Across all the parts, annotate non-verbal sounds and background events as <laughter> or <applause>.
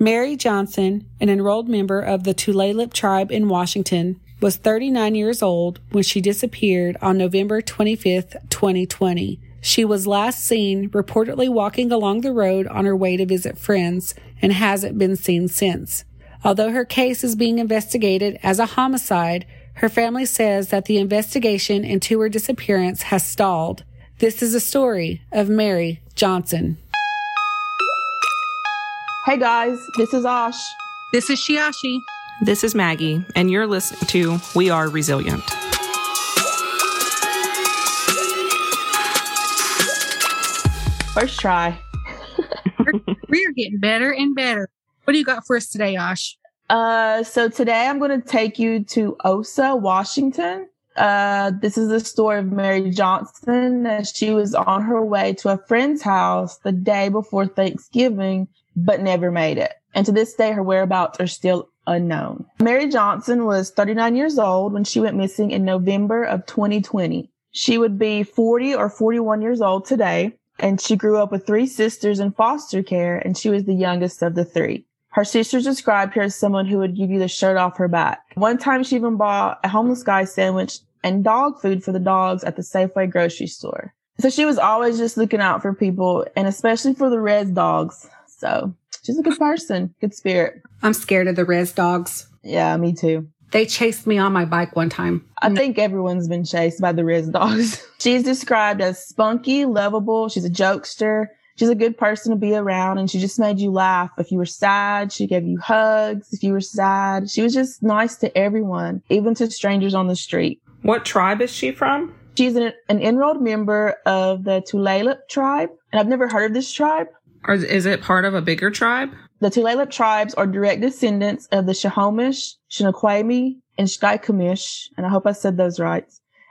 Mary Johnson, an enrolled member of the Tulalip tribe in Washington, was 39 years old when she disappeared on November 25, 2020. She was last seen reportedly walking along the road on her way to visit friends and hasn't been seen since. Although her case is being investigated as a homicide, her family says that the investigation into her disappearance has stalled. This is a story of Mary Johnson. Hey guys, this is Ash. This is Shiashi. This is Maggie, and you're listening to We Are Resilient. First try. We're getting better and better. What do you got for us today, Ash? Uh, so today I'm going to take you to Oso, Washington. Uh, this is the story of Mary Johnson as she was on her way to a friend's house the day before Thanksgiving but never made it. And to this day, her whereabouts are still unknown. Mary Johnson was 39 years old when she went missing in November of 2020. She would be 40 or 41 years old today, and she grew up with three sisters in foster care, and she was the youngest of the three. Her sisters described her as someone who would give you the shirt off her back. One time she even bought a homeless guy sandwich and dog food for the dogs at the Safeway grocery store. So she was always just looking out for people and especially for the res dogs. So she's a good person, good spirit. I'm scared of the res dogs. Yeah, me too. They chased me on my bike one time. I think everyone's been chased by the res dogs. <laughs> she's described as spunky, lovable. She's a jokester. She's a good person to be around and she just made you laugh. If you were sad, she gave you hugs. If you were sad, she was just nice to everyone, even to strangers on the street. What tribe is she from? She's an, an enrolled member of the Tulalip tribe. And I've never heard of this tribe. Or is it part of a bigger tribe? The Tulalip tribes are direct descendants of the Snohomish, Snoqualmie, and Skykomish, and I hope I said those right,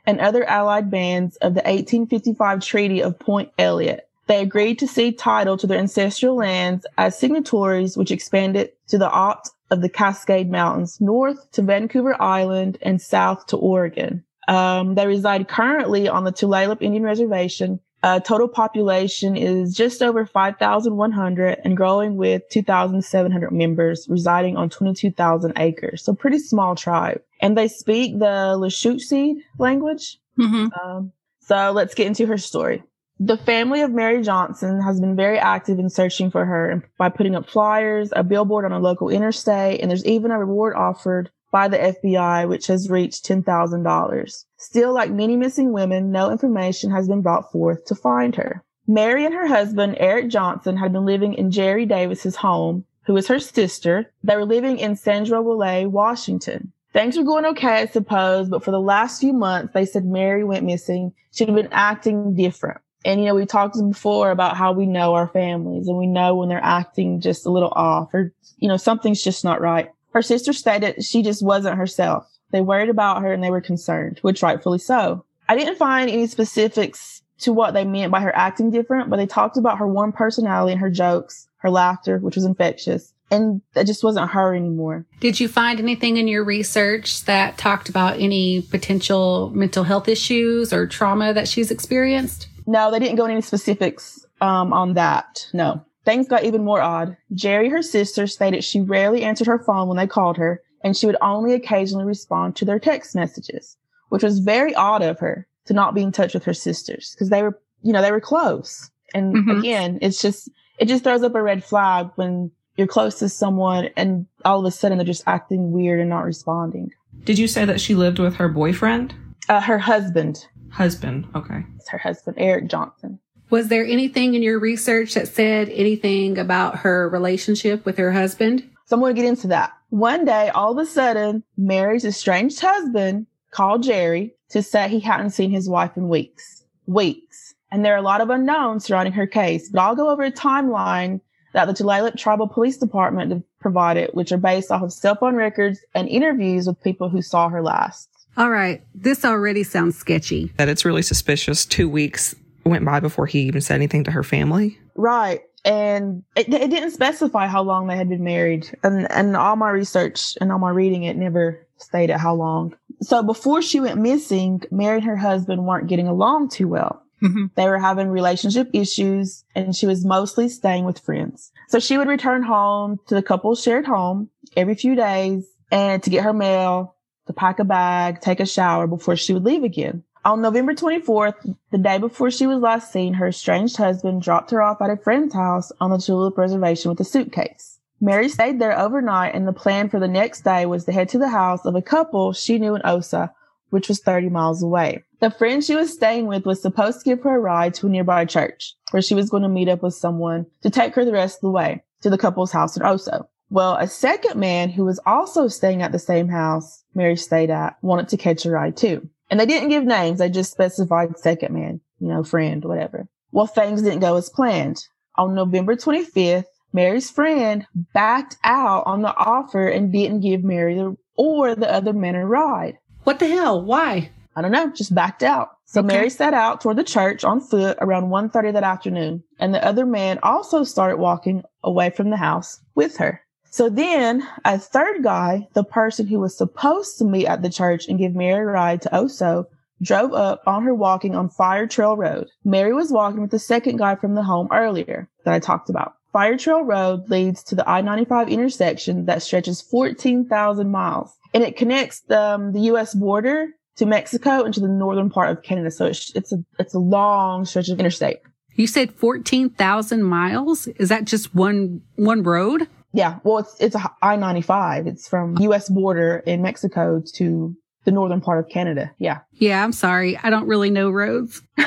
and other allied bands of the 1855 Treaty of Point Elliott. They agreed to cede title to their ancestral lands as signatories, which expanded to the opt of the Cascade Mountains, north to Vancouver Island and south to Oregon. Um, they reside currently on the Tulalip Indian Reservation uh, total population is just over 5,100 and growing with 2,700 members residing on 22,000 acres. So pretty small tribe. And they speak the Lushootseed language. Mm-hmm. Um, so let's get into her story. The family of Mary Johnson has been very active in searching for her by putting up flyers, a billboard on a local interstate, and there's even a reward offered by the FBI, which has reached $10,000. Still, like many missing women, no information has been brought forth to find her. Mary and her husband, Eric Johnson, had been living in Jerry Davis's home, who was her sister. They were living in Sandra Willet, Washington. Things were going okay, I suppose, but for the last few months, they said Mary went missing. She'd been acting different. And, you know, we talked before about how we know our families and we know when they're acting just a little off or, you know, something's just not right. Her sister stated she just wasn't herself. They worried about her and they were concerned, which rightfully so. I didn't find any specifics to what they meant by her acting different, but they talked about her warm personality and her jokes, her laughter, which was infectious. And that just wasn't her anymore. Did you find anything in your research that talked about any potential mental health issues or trauma that she's experienced? No, they didn't go into any specifics um, on that. No. Things got even more odd. Jerry, her sister, stated she rarely answered her phone when they called her, and she would only occasionally respond to their text messages, which was very odd of her to not be in touch with her sisters because they were, you know, they were close. And mm-hmm. again, it's just, it just throws up a red flag when you're close to someone and all of a sudden they're just acting weird and not responding. Did you say that she lived with her boyfriend? Uh, her husband. Husband, okay. It's her husband, Eric Johnson. Was there anything in your research that said anything about her relationship with her husband? So I'm going to get into that. One day, all of a sudden, Mary's estranged husband called Jerry to say he hadn't seen his wife in weeks. Weeks. And there are a lot of unknowns surrounding her case, but I'll go over a timeline that the Tulalip Tribal Police Department provided, which are based off of cell phone records and interviews with people who saw her last. All right. This already sounds sketchy. That it's really suspicious. Two weeks went by before he even said anything to her family. Right. And it, it didn't specify how long they had been married. And, and all my research and all my reading, it never stated how long. So before she went missing, Mary and her husband weren't getting along too well. Mm-hmm. They were having relationship issues and she was mostly staying with friends. So she would return home to the couple's shared home every few days and to get her mail, to pack a bag, take a shower before she would leave again. On November 24th, the day before she was last seen, her estranged husband dropped her off at a friend's house on the Tulalip Reservation with a suitcase. Mary stayed there overnight and the plan for the next day was to head to the house of a couple she knew in Oso, which was 30 miles away. The friend she was staying with was supposed to give her a ride to a nearby church where she was going to meet up with someone to take her the rest of the way to the couple's house in Oso. Well, a second man who was also staying at the same house Mary stayed at wanted to catch a ride too. And they didn't give names. They just specified second man, you know, friend, whatever. Well, things didn't go as planned. On November 25th, Mary's friend backed out on the offer and didn't give Mary the, or the other men a ride. What the hell? Why? I don't know, just backed out. So okay. Mary set out toward the church on foot around 1.30 that afternoon, and the other man also started walking away from the house with her. So then a third guy, the person who was supposed to meet at the church and give Mary a ride to Oso, drove up on her walking on Fire Trail Road. Mary was walking with the second guy from the home earlier that I talked about. Fire Trail Road leads to the I-95 intersection that stretches 14,000 miles and it connects um, the U.S. border to Mexico and to the northern part of Canada. So it's, it's a, it's a long stretch of interstate. You said 14,000 miles? Is that just one, one road? Yeah. Well, it's, it's a I-95. It's from U.S. border in Mexico to the northern part of Canada. Yeah. Yeah. I'm sorry. I don't really know roads. <laughs>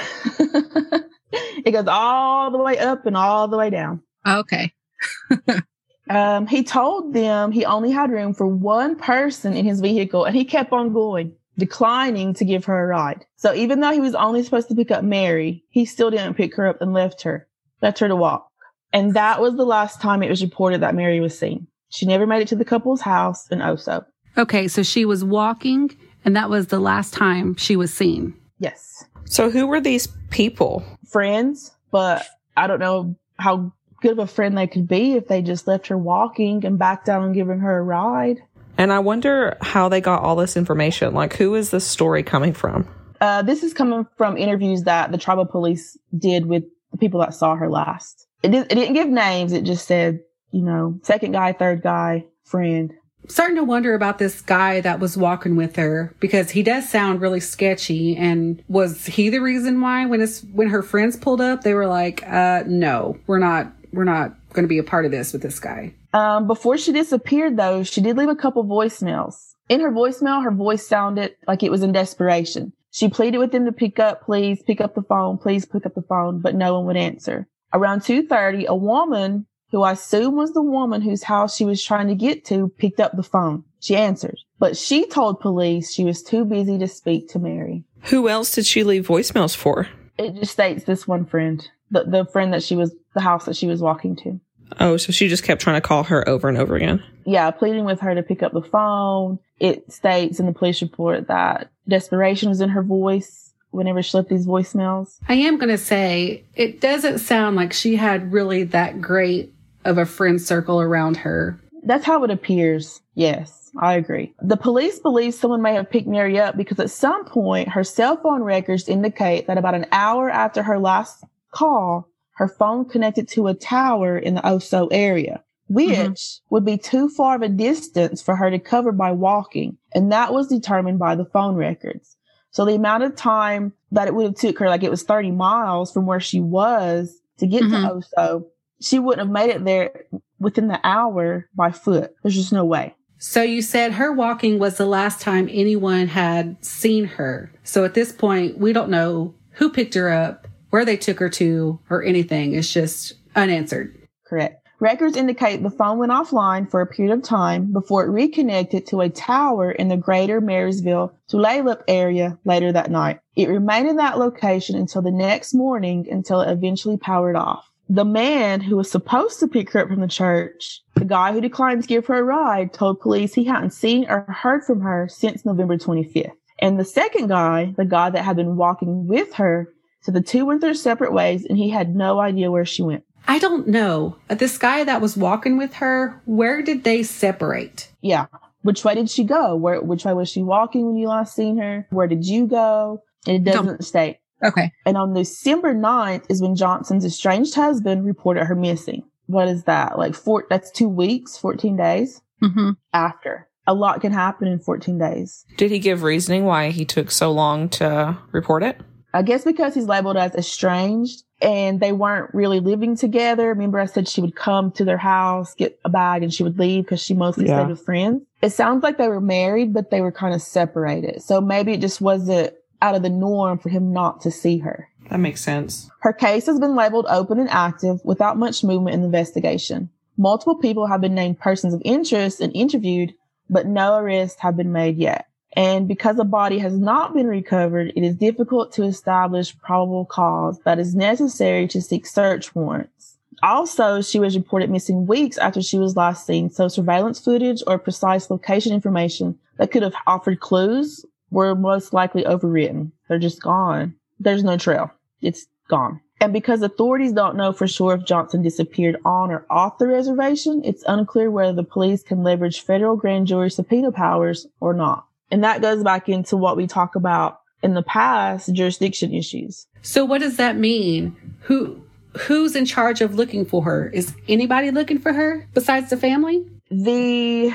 it goes all the way up and all the way down. Okay. <laughs> um, he told them he only had room for one person in his vehicle and he kept on going, declining to give her a ride. So even though he was only supposed to pick up Mary, he still didn't pick her up and left her, left her to walk. And that was the last time it was reported that Mary was seen. She never made it to the couple's house in Oso. Okay, so she was walking and that was the last time she was seen. Yes. So who were these people? Friends, but I don't know how good of a friend they could be if they just left her walking and backed down on giving her a ride. And I wonder how they got all this information. Like, who is this story coming from? Uh, this is coming from interviews that the tribal police did with the people that saw her last. It, did, it didn't give names. It just said, you know, second guy, third guy, friend. Starting to wonder about this guy that was walking with her because he does sound really sketchy. And was he the reason why when his when her friends pulled up, they were like, uh, "No, we're not we're not going to be a part of this with this guy. Um, before she disappeared, though, she did leave a couple voicemails. In her voicemail, her voice sounded like it was in desperation. She pleaded with them to pick up, please pick up the phone, please pick up the phone, but no one would answer. Around 2.30, a woman who I assume was the woman whose house she was trying to get to picked up the phone. She answered, but she told police she was too busy to speak to Mary. Who else did she leave voicemails for? It just states this one friend, the, the friend that she was, the house that she was walking to. Oh, so she just kept trying to call her over and over again. Yeah, pleading with her to pick up the phone. It states in the police report that desperation was in her voice whenever she left these voicemails. I am going to say it doesn't sound like she had really that great of a friend circle around her. That's how it appears. Yes. I agree. The police believe someone may have picked Mary up because at some point her cell phone records indicate that about an hour after her last call, her phone connected to a tower in the Oso area, which mm-hmm. would be too far of a distance for her to cover by walking. And that was determined by the phone records. So the amount of time that it would have took her, like it was 30 miles from where she was to get mm-hmm. to Oso, she wouldn't have made it there within the hour by foot. There's just no way. So you said her walking was the last time anyone had seen her. So at this point, we don't know who picked her up, where they took her to, or anything. It's just unanswered. Correct. Records indicate the phone went offline for a period of time before it reconnected to a tower in the greater Marysville Tulalip area later that night. It remained in that location until the next morning until it eventually powered off the man who was supposed to pick her up from the church, the guy who declined to give her a ride, told police he hadn't seen or heard from her since November 25th. And the second guy, the guy that had been walking with her, said the two went their separate ways and he had no idea where she went. I don't know. This guy that was walking with her, where did they separate? Yeah. Which way did she go? Where, which way was she walking when you last seen her? Where did you go? And it doesn't don't, state. Okay. And on December 9th is when Johnson's estranged husband reported her missing. What is that? Like four, that's two weeks, 14 days Mm-hmm. after. A lot can happen in 14 days. Did he give reasoning why he took so long to report it? I guess because he's labeled as estranged and they weren't really living together. Remember I said she would come to their house, get a bag and she would leave because she mostly Yeah. stayed with friends. It sounds like they were married, but they were kind of separated. So maybe it just wasn't out of the norm for him not to see her. That makes sense. Her case has been labeled open and active without much movement in the investigation. Multiple people have been named persons of interest and interviewed, but no arrests have been made yet. And because a body has not been recovered, it is difficult to establish probable cause that is necessary to seek search warrants. Also, she was reported missing weeks after she was last seen, so surveillance footage or precise location information that could have offered clues were most likely overwritten. They're just gone. There's no trail. It's gone. And because authorities don't know for sure if Johnson disappeared on or off the reservation, it's unclear whether the police can leverage federal grand jury subpoena powers or not. And that goes back into what we talk about in the past, jurisdiction issues. So what does that mean? Who who's in charge of looking for her? Is anybody looking for her besides the family? The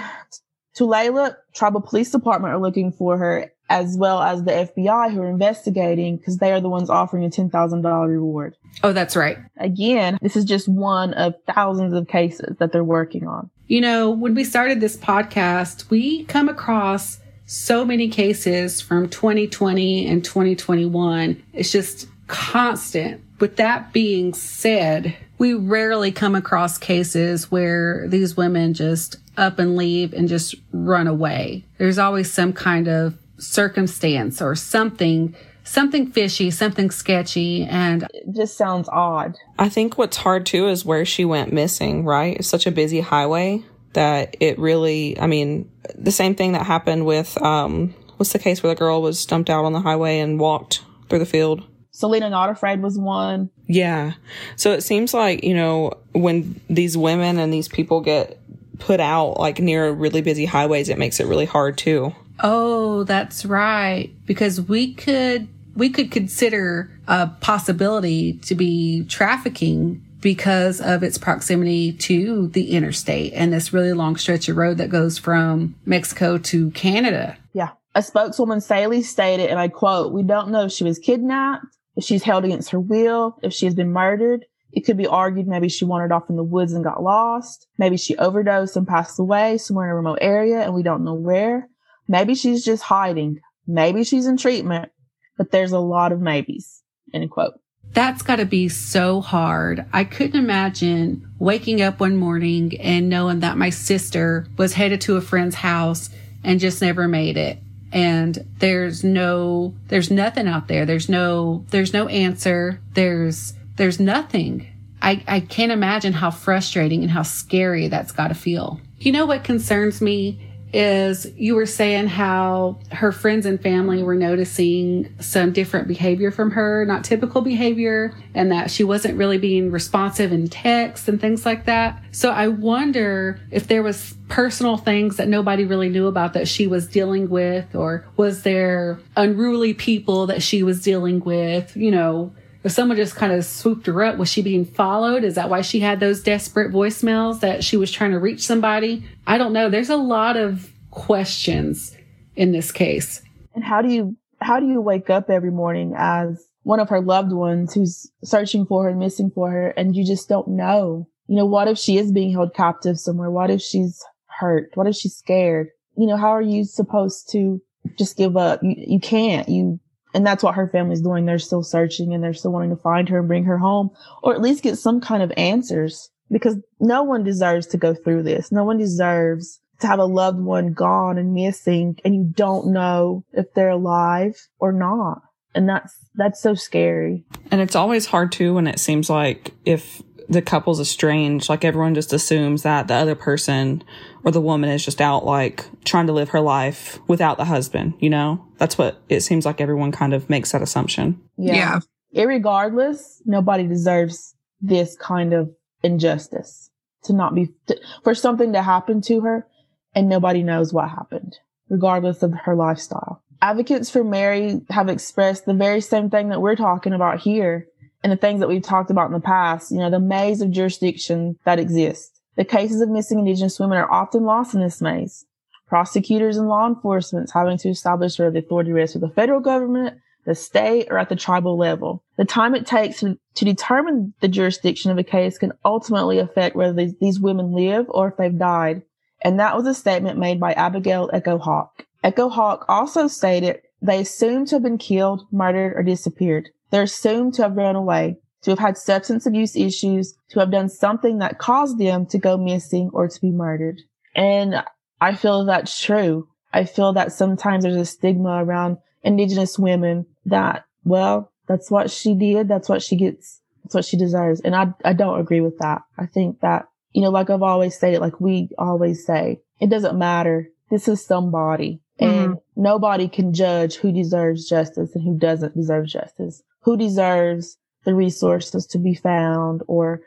Tulalip Tribal Police Department are looking for her as well as the FBI who are investigating because they are the ones offering a $10,000 reward. Oh, that's right. Again, this is just one of thousands of cases that they're working on. You know, when we started this podcast, we come across so many cases from 2020 and 2021. It's just constant. With that being said, we rarely come across cases where these women just up and leave and just run away. There's always some kind of circumstance or something, something fishy, something sketchy. And It just sounds odd. I think what's hard too is where she went missing, right? It's such a busy highway that it really, I mean, the same thing that happened with, um, what's the case where the girl was dumped out on the highway and walked through the field? Selena Not Afraid was one. Yeah. So it seems like, you know, when these women and these people get put out like near really busy highways, it makes it really hard too. Oh, that's right. Because we could we could consider a possibility to be trafficking because of its proximity to the interstate and this really long stretch of road that goes from Mexico to Canada. Yeah. A spokeswoman, Saley, stated, and I quote, We don't know if she was kidnapped, if she's held against her will, if she has been murdered. It could be argued maybe she wandered off in the woods and got lost. Maybe she overdosed and passed away somewhere in a remote area and we don't know where. Maybe she's just hiding. Maybe she's in treatment, but there's a lot of maybes. End quote. That's got to be so hard. I couldn't imagine waking up one morning and knowing that my sister was headed to a friend's house and just never made it. And there's no, there's nothing out there. There's no, there's no answer. There's, there's nothing. I, I can't imagine how frustrating and how scary that's got to feel. You know what concerns me is you were saying how her friends and family were noticing some different behavior from her, not typical behavior, and that she wasn't really being responsive in texts and things like that. So I wonder if there was personal things that nobody really knew about that she was dealing with, or was there unruly people that she was dealing with, you know, if someone just kind of swooped her up, was she being followed? Is that why she had those desperate voicemails that she was trying to reach somebody? I don't know. There's a lot of questions in this case. And how do you, how do you wake up every morning as one of her loved ones who's searching for her and missing for her and you just don't know? You know, what if she is being held captive somewhere? What if she's hurt? What if she's scared? You know, how are you supposed to just give up? You, you can't. You, and that's what her family's doing. They're still searching and they're still wanting to find her and bring her home or at least get some kind of answers because no one deserves to go through this. No one deserves to have a loved one gone and missing and you don't know if they're alive or not. And that's, that's so scary. And it's always hard too when it seems like if the couple's estranged, like everyone just assumes that the other person or the woman is just out like trying to live her life without the husband, you know? That's what it seems like everyone kind of makes that assumption. Yeah. Irregardless, nobody deserves this kind of injustice to not be, to, for something to happen to her and nobody knows what happened, regardless of her lifestyle. advocates for Mary have expressed the very same thing that we're talking about here and the things that we've talked about in the past, you know, the maze of jurisdiction that exists. The cases of missing Indigenous women are often lost in this maze. Prosecutors and law enforcement having to establish whether the authority rests with the federal government, the state, or at the tribal level. The time it takes to, determine the jurisdiction of a case can ultimately affect whether these, these women live or if they've died. And that was a statement made by Abigail Echo Hawk. Echo Hawk also stated they assumed to have been killed, murdered, or disappeared. They're assumed to have run away, to have had substance abuse issues, to have done something that caused them to go missing or to be murdered. And I feel that's true. I feel that sometimes there's a stigma around Indigenous women that, well, that's what she did. That's what she gets. That's what she deserves. And I, I don't agree with that. I think that, you know, like I've always stated, like we always say, it doesn't matter. This is somebody and mm-hmm. nobody can judge who deserves justice and who doesn't deserve justice, who deserves the resources to be found or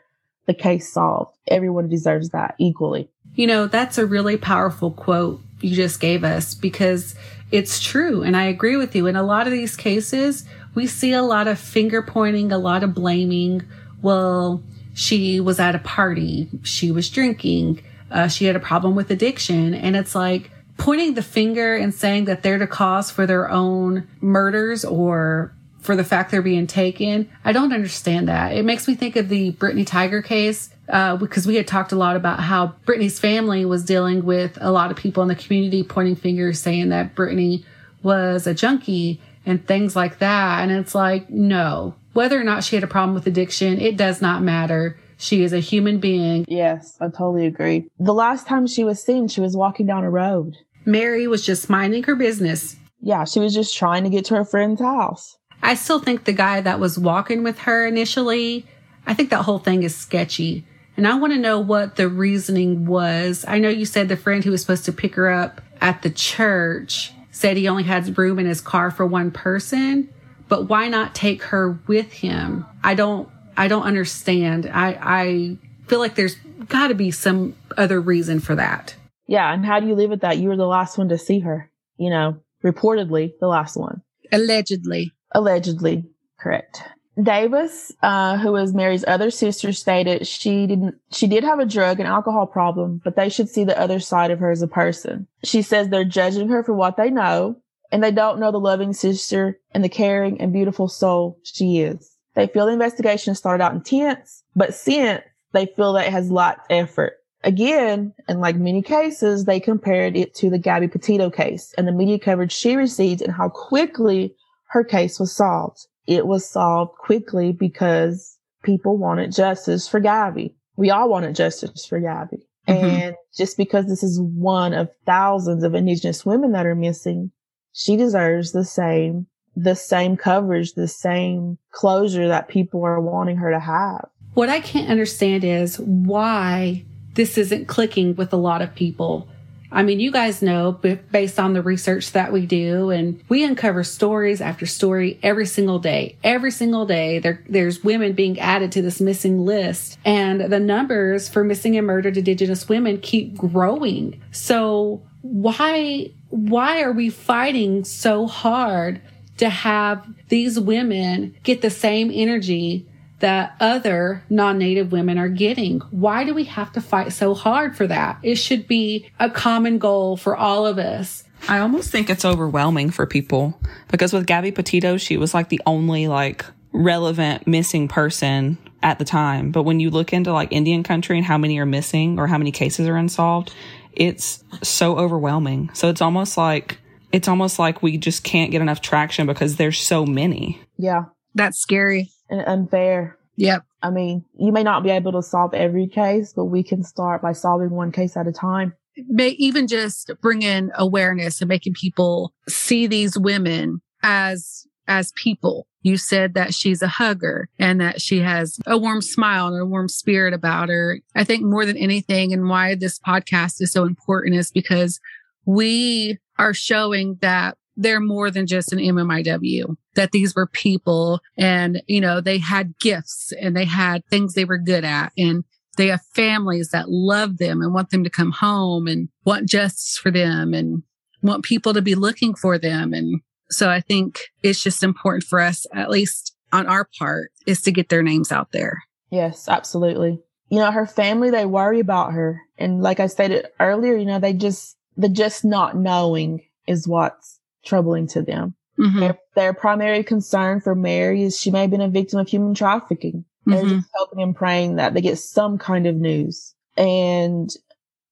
the case solved. Everyone deserves that equally. You know, that's a really powerful quote you just gave us because it's true. And I agree with you. In a lot of these cases, we see a lot of finger pointing, a lot of blaming. Well, she was at a party, she was drinking, uh, she had a problem with addiction. And it's like pointing the finger and saying that they're the cause for their own murders or for the fact they're being taken. I don't understand that. It makes me think of the Brittany Tiger case uh, because we had talked a lot about how Brittany's family was dealing with a lot of people in the community pointing fingers, saying that Brittany was a junkie and things like that. And it's like, no, whether or not she had a problem with addiction, it does not matter. She is a human being. Yes, I totally agree. The last time she was seen, she was walking down a road. Mary was just minding her business. Yeah, she was just trying to get to her friend's house. I still think the guy that was walking with her initially, I think that whole thing is sketchy. And I want to know what the reasoning was. I know you said the friend who was supposed to pick her up at the church said he only had room in his car for one person, but why not take her with him? I don't I don't understand. I I feel like there's got to be some other reason for that. Yeah, and how do you live with that? You were the last one to see her, you know, reportedly the last one. Allegedly. Allegedly, correct. Davis, uh, who was Mary's other sister, stated she didn't, she did have a drug and alcohol problem, but they should see the other side of her as a person. She says they're judging her for what they know, and they don't know the loving sister and the caring and beautiful soul she is. They feel the investigation started out intense, but since they feel that it has lacked effort. Again, and like many cases, they compared it to the Gabby Petito case and the media coverage she received and how quickly her case was solved it was solved quickly because people wanted justice for Gabby. We all wanted justice for Gabby. Mm-hmm. And just because this is one of thousands of Indigenous women that are missing, she deserves the same, the same coverage, the same closure that people are wanting her to have. What I can't understand is why this isn't clicking with a lot of people. I mean, you guys know based on the research that we do, and we uncover stories after story every single day. Every single day, there, there's women being added to this missing list, and the numbers for missing and murdered Indigenous women keep growing. So why why are we fighting so hard to have these women get the same energy that other non-native women are getting. Why do we have to fight so hard for that? It should be a common goal for all of us. I almost think it's overwhelming for people because with Gabby Petito, she was like the only like relevant missing person at the time. But when you look into like Indian country and how many are missing or how many cases are unsolved, it's so overwhelming. So it's almost like it's almost like we just can't get enough traction because there's so many. Yeah. That's scary and unfair. Yep. I mean, you may not be able to solve every case, but we can start by solving one case at a time. May even just bring in awareness and making people see these women as as people. You said that she's a hugger and that she has a warm smile and a warm spirit about her. I think more than anything and why this podcast is so important is because we are showing that they're more than just an MMIW, that these were people and, you know, they had gifts and they had things they were good at and they have families that love them and want them to come home and want justice for them and want people to be looking for them. And So I think it's just important for us, at least on our part, is to get their names out there. Yes, absolutely. You know, her family, they worry about her. And like I stated earlier, you know, they just, the just not knowing is what's troubling to them. Mm-hmm. Their, their, primary concern for Mary is she may have been a victim of human trafficking. They're mm-hmm. just hoping and praying that they get some kind of news. And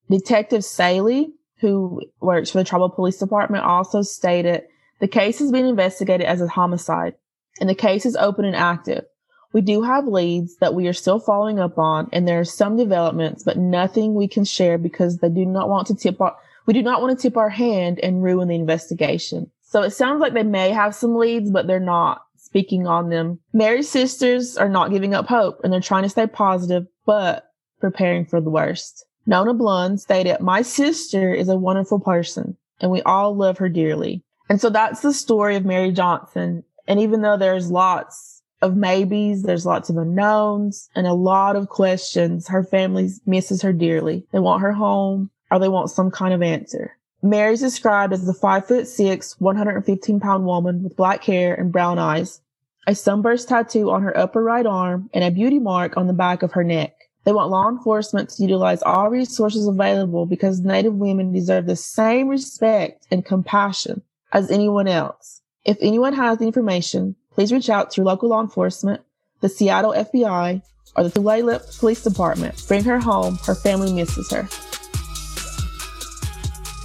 Detective Saley, who works for the Tribal Police Department, also stated the case is being investigated as a homicide and the case is open and active. We do have leads that we are still following up on and there are some developments, but nothing we can share because they do not want to tip our, we do not want to tip our hand and ruin the investigation. So it sounds like they may have some leads, but they're not speaking on them. Mary's sisters are not giving up hope and they're trying to stay positive, but preparing for the worst. Nona Blouin stated, my sister is a wonderful person and we all love her dearly. And so that's the story of Mary Johnson. And even though there's lots of maybes, there's lots of unknowns and a lot of questions, her family misses her dearly. They want her home or they want some kind of answer. Mary's described as the five foot six, 115 pound woman with black hair and brown eyes, a sunburst tattoo on her upper right arm, and a beauty mark on the back of her neck. They want law enforcement to utilize all resources available because Native women deserve the same respect and compassion as anyone else. If anyone has the information, please reach out to your local law enforcement, the Seattle FBI, or the Tulalip Police Department. Bring her home. Her family misses her.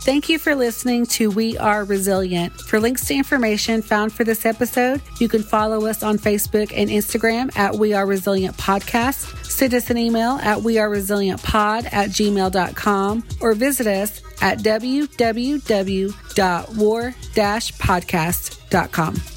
Thank you for listening to We Are Resilient. For links to information found for this episode, you can follow us on Facebook and Instagram at We Are Resilient Podcast. Send us an email at weareresilientpod at gmail.com or visit us at www.war-podcast.com.